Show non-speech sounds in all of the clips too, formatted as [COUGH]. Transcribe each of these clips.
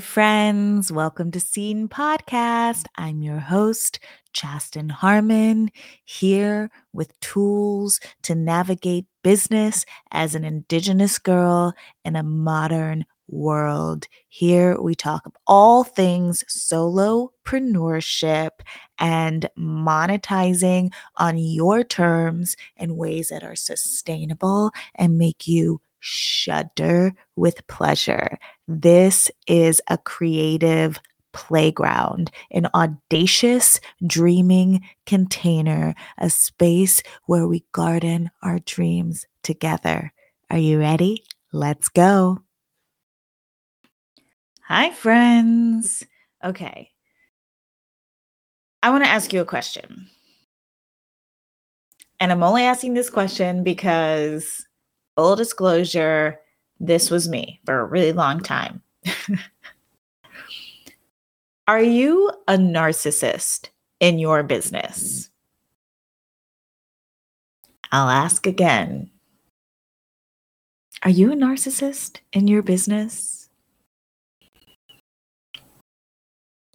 Friends. Welcome to SEEN Podcast. I'm your host, Chasten Harmon, here with tools to navigate business as an Indigenous girl in a modern world. Here we talk of all things solopreneurship and monetizing on your terms in ways that are sustainable and make you shudder with pleasure. This is a creative playground, an audacious dreaming container, a space where we garden our dreams together. Are you ready? Let's go. Hi, friends. Okay. I want to ask you a question. And I'm only asking this question because full disclosure, this was me for a really long time. [LAUGHS] Are you a narcissist in your business? Mm-hmm. I'll ask again. Are you a narcissist in your business?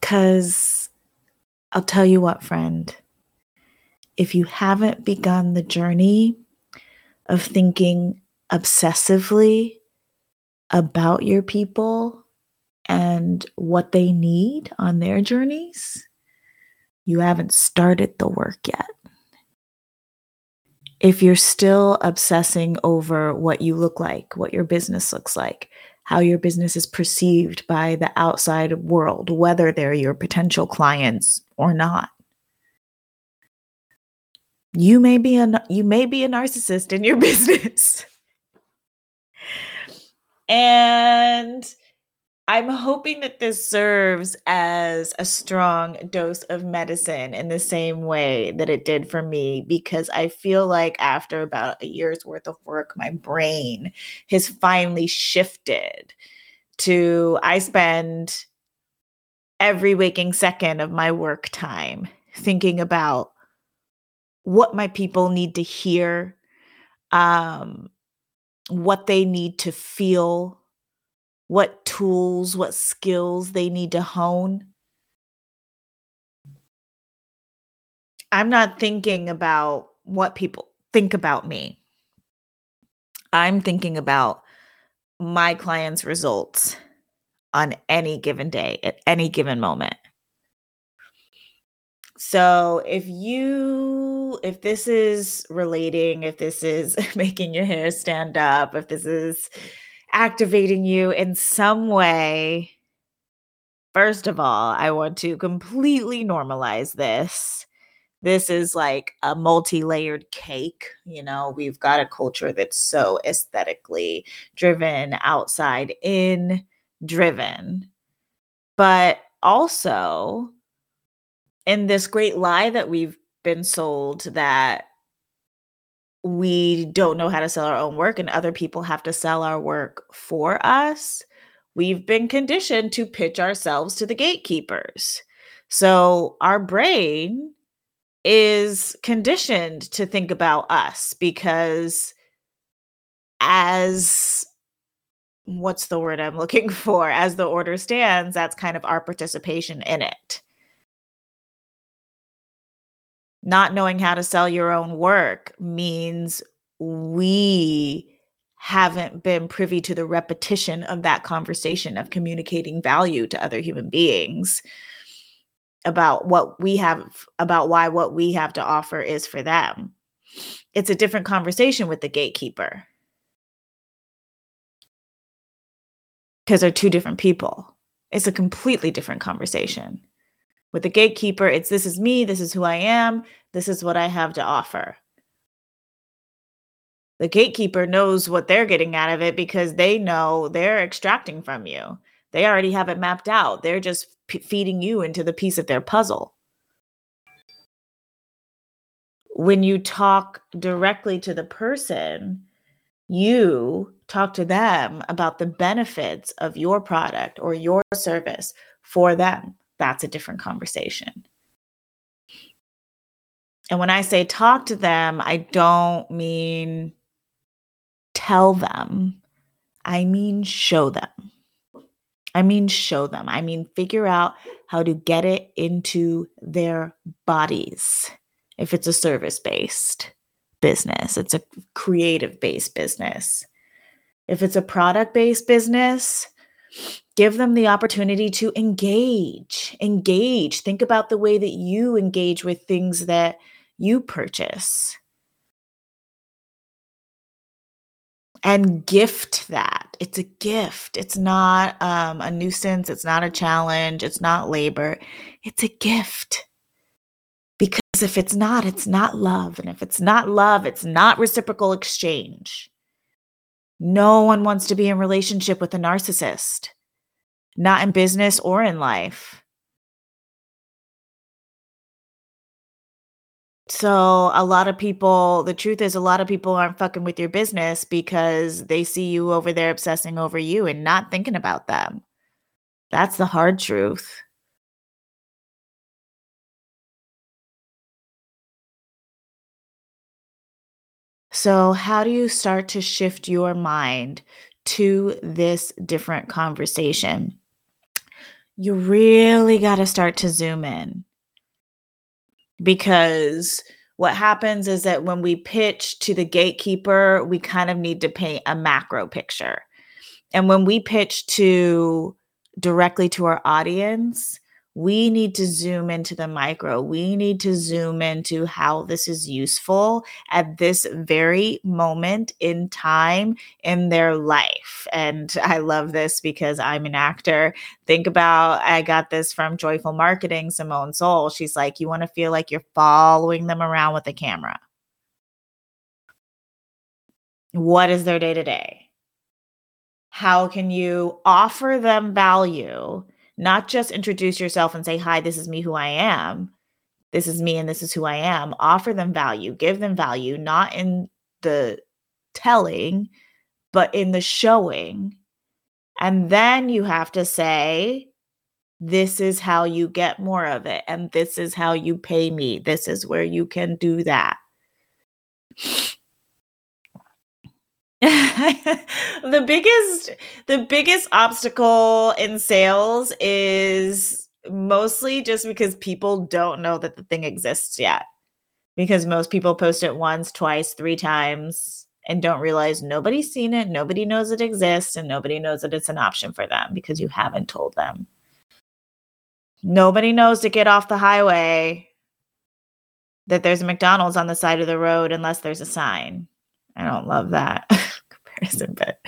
Because I'll tell you what, friend, if you haven't begun the journey of thinking obsessively about your people and what they need on their journeys, you haven't started the work yet. If you're still obsessing over what you look like, what your business looks like, how your business is perceived by the outside world, whether they're your potential clients or not, you may be a you may be a narcissist in your [LAUGHS] business. And I'm hoping that this serves as a strong dose of medicine in the same way that it did for me, because I feel like after about a year's worth of work, my brain has finally shifted to I spend every waking second of my work time thinking about what my people need to hear, um, what they need to feel, what tools, what skills they need to hone. I'm not thinking about what people think about me. I'm thinking about my clients' results on any given day, at any given moment. So if you if this is relating, if this is [LAUGHS] making your hair stand up, if this is activating you in some way, first of all, I want to completely normalize this. This is like a multi-layered cake, you know, we've got a culture that's so aesthetically driven, outside in driven. But also and this great lie that we've been sold that we don't know how to sell our own work and other people have to sell our work for us. We've been conditioned to pitch ourselves to the gatekeepers. So our brain is conditioned to think about us because as what's the word I'm looking [LAUGHS] for? As the order stands, that's kind of our participation in it. Not knowing how to sell your own work means we haven't been privy to the repetition of that conversation of communicating value to other human beings about what we have about why what we have to offer is for them. It's a different conversation with the gatekeeper. Because they're two different people. It's a completely different conversation with the gatekeeper, it's this is me, this is who I am, this is what I have to offer. The gatekeeper knows what they're getting out of it because they know they're extracting from you. They already have it mapped out. They're just p- feeding you into the piece of their puzzle. When you talk directly to the person, you talk to them about the benefits of your product or your service for them that's a different conversation. And when I say talk to them, I don't mean tell them, I mean show them. I mean, show them. I mean, figure out how to get it into their bodies. If it's a service based business, it's a creative based business. If it's a product based business, give them the opportunity to engage. Engage. Think about the way that you engage with things that you purchase. and gift that. It's a gift. It's not um, a nuisance. It's not a challenge. It's not labor. It's a gift. Because if it's not, it's not love. And if it's not love, it's not reciprocal exchange. No one wants to be in relationship with a narcissist, not in business or in life. So a lot of people, the truth is a lot of people aren't fucking with your business because they see you over there obsessing over you and not thinking about them. That's the hard truth. So, how do you start to shift your mind to this different conversation? You really got to start to zoom in because what happens is that when we pitch to the gatekeeper, we kind of need to paint a macro picture. And when we pitch to directly to our audience, we need to zoom into the micro. We need to zoom into how this is useful at this very moment in time in their life. And [LAUGHS] I love this because I'm an actor. Think about, I got this from Joyful Marketing, Simone Seol. She's like, you want to feel like you're following them around with a camera. What is their day to day? How can you offer them value? Not just introduce yourself and say, Hi, this is me, who I am. This is me, and this is who I am. Offer them value, give them value, not in the telling, but in the showing. And then you have to say, This is how you get more of it. And this is how you pay me. This is where you can do that. [LAUGHS] the biggest the biggest obstacle in sales is mostly just because people don't know that the thing exists yet. Because most people post it once, twice, three times and don't realize nobody's seen it, nobody knows it exists, and nobody knows that it's an option for them because you haven't told them. Nobody knows to get off the highway that there's a McDonald's on the side of the road unless there's a sign. I don't love that [LAUGHS] comparison, but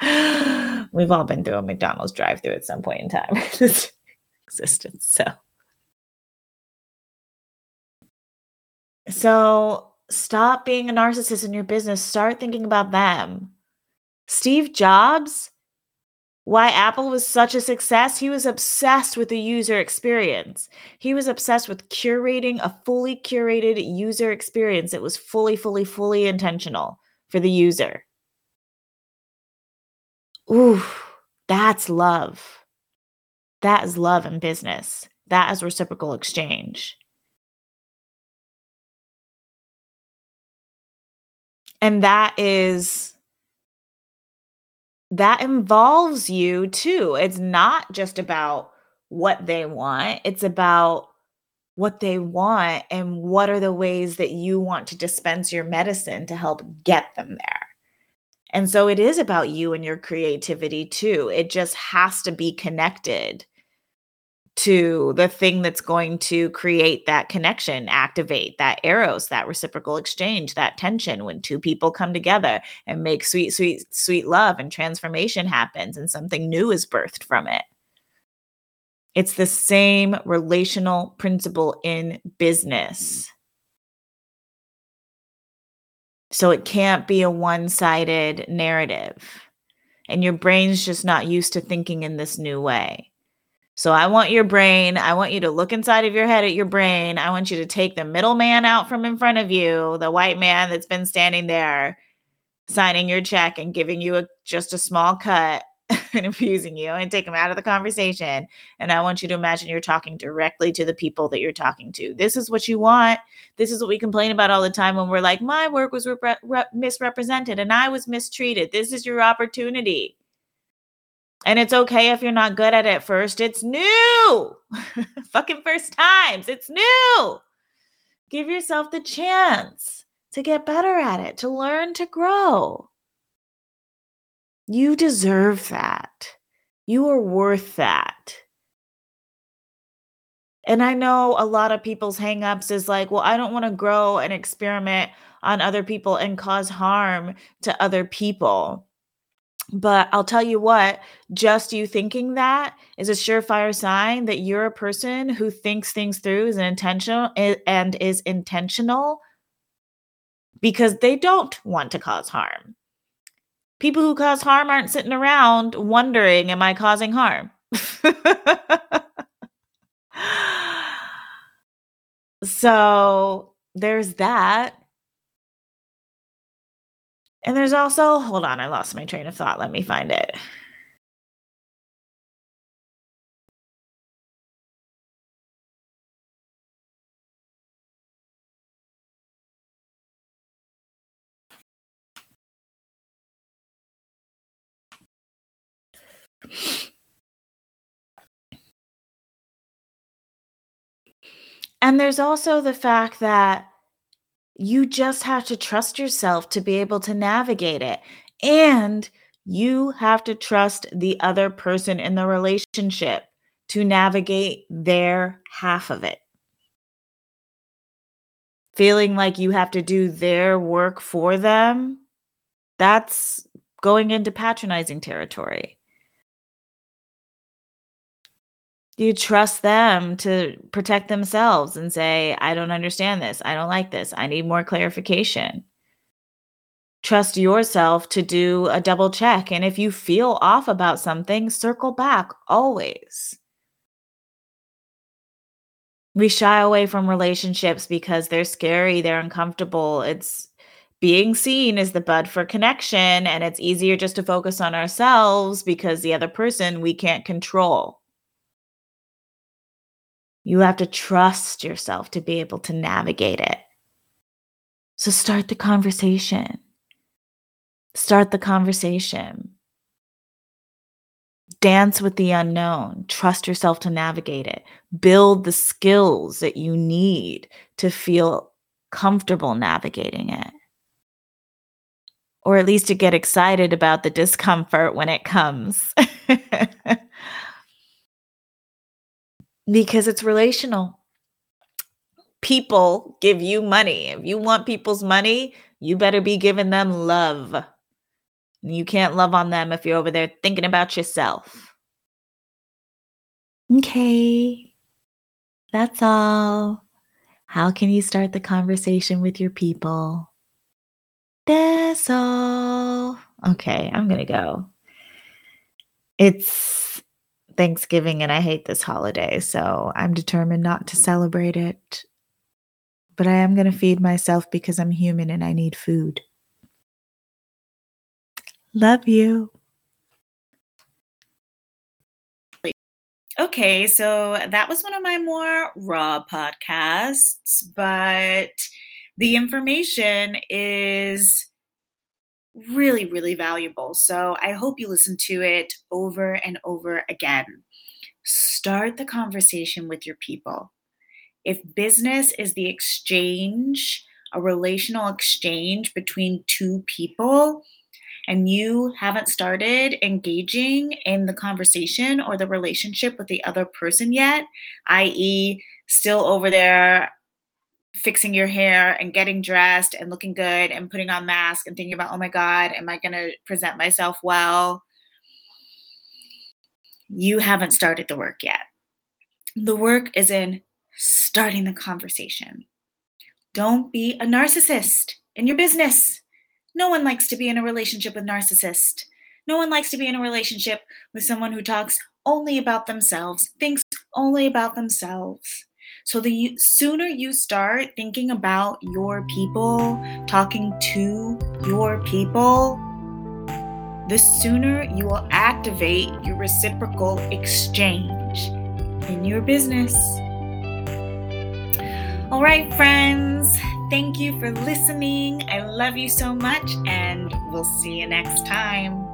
[LAUGHS] we've all been through a McDonald's drive through at some point in time [LAUGHS] existence. So So stop being a narcissist in your business. Start thinking about them. Steve Jobs, why Apple was such a success, he was obsessed with the user experience. He was obsessed with curating a fully curated user experience. It was fully, fully, fully intentional for the user. Ooh, that's love. That is love in business. That is reciprocal exchange. And that is that involves you too. It's not just about what they want, it's about what they want and what are the ways that you want to dispense your medicine to help get them there. And so it is about you and your creativity too. It just has to be connected to the thing that's going to create that connection, activate that eros, that reciprocal exchange, that tension when two people come together and make sweet, sweet, sweet love and transformation happens and something new is birthed from it. It's the same relational principle in business. So it can't be a one sided narrative. And your brain's just not used to thinking in this new way. So I want your brain, I want you to look inside of your head at your brain. I want you to take the middleman out from in front of you, the white man that's been standing there signing your check and giving you a, just a small cut [LAUGHS] and abusing you and take them out of the conversation. And I want you to imagine you're talking directly to the people that you're talking to. This is what you want. This is what we complain about all the time when we're like, my work was rep- rep- misrepresented and I was mistreated. This is your opportunity. And it's okay if you're not good at it first. It's new. [LAUGHS] Fucking first times. It's new. Give yourself the chance to get better at it, to learn to grow. You deserve that. You are worth that. And I know a lot of people's hangups is like, well, I don't want to grow and experiment on other people and cause harm to other people. But I'll tell you what, just you thinking that is a surefire sign that you're a person who thinks things through is an intentional and is intentional because they don't want to cause harm. People who cause harm aren't sitting around wondering, am I causing harm? [LAUGHS] so there's that. And there's also, hold on, I lost my train of thought. Let me find it. And there's also the fact that you just have to trust yourself to be able to navigate it. And you have to trust the other person in the relationship to navigate their half of it. Feeling like you have to do their work for them, that's going into patronizing territory. You trust them to protect themselves and say, I don't understand this. I don't like this. I need more clarification? Trust yourself to do a double check. And if you feel off about something, circle back always. We shy away from relationships because they're scary, they're uncomfortable. It's being seen is the bud for connection, and it's easier just to focus on ourselves because the other person we can't control. You have to trust yourself to be able to navigate it. So start the conversation. Start the conversation. Dance with the unknown. Trust yourself to navigate it. Build the skills that you need to feel comfortable navigating it. Or at least to get excited about the discomfort when it comes. [LAUGHS] because it's relational. People give you money. If you want people's money, you better be giving them love. You can't love on them if you're over there thinking about yourself. Okay. That's all. How can you start the conversation with your people? That's all. Okay, I'm going to go. It's Thanksgiving and I hate this holiday, so I'm determined not to celebrate it. But I am going to feed myself because I'm human and I need food. Love you. Okay, so that was one of my more raw podcasts, but the information is really, really valuable. So I hope you listen to it over and over again. Start the conversation with your people. If business is the exchange, a relational exchange between two people, and you haven't started engaging in the conversation or the relationship with the other person yet, i.e., still over there fixing your hair and getting dressed and looking good and putting on mask and thinking about, oh my God, am I going to present myself well? You haven't started the work yet. The work is in starting the conversation. Don't be a narcissist in your business. No one likes to be in a relationship with narcissist. No one likes to be in a relationship with someone who talks only about themselves, thinks only about themselves. So the sooner you start thinking about your people, talking to your people, the sooner you will activate your reciprocal exchange in your business. All right, friends, thank you for listening. I love you so much, and we'll see you next time.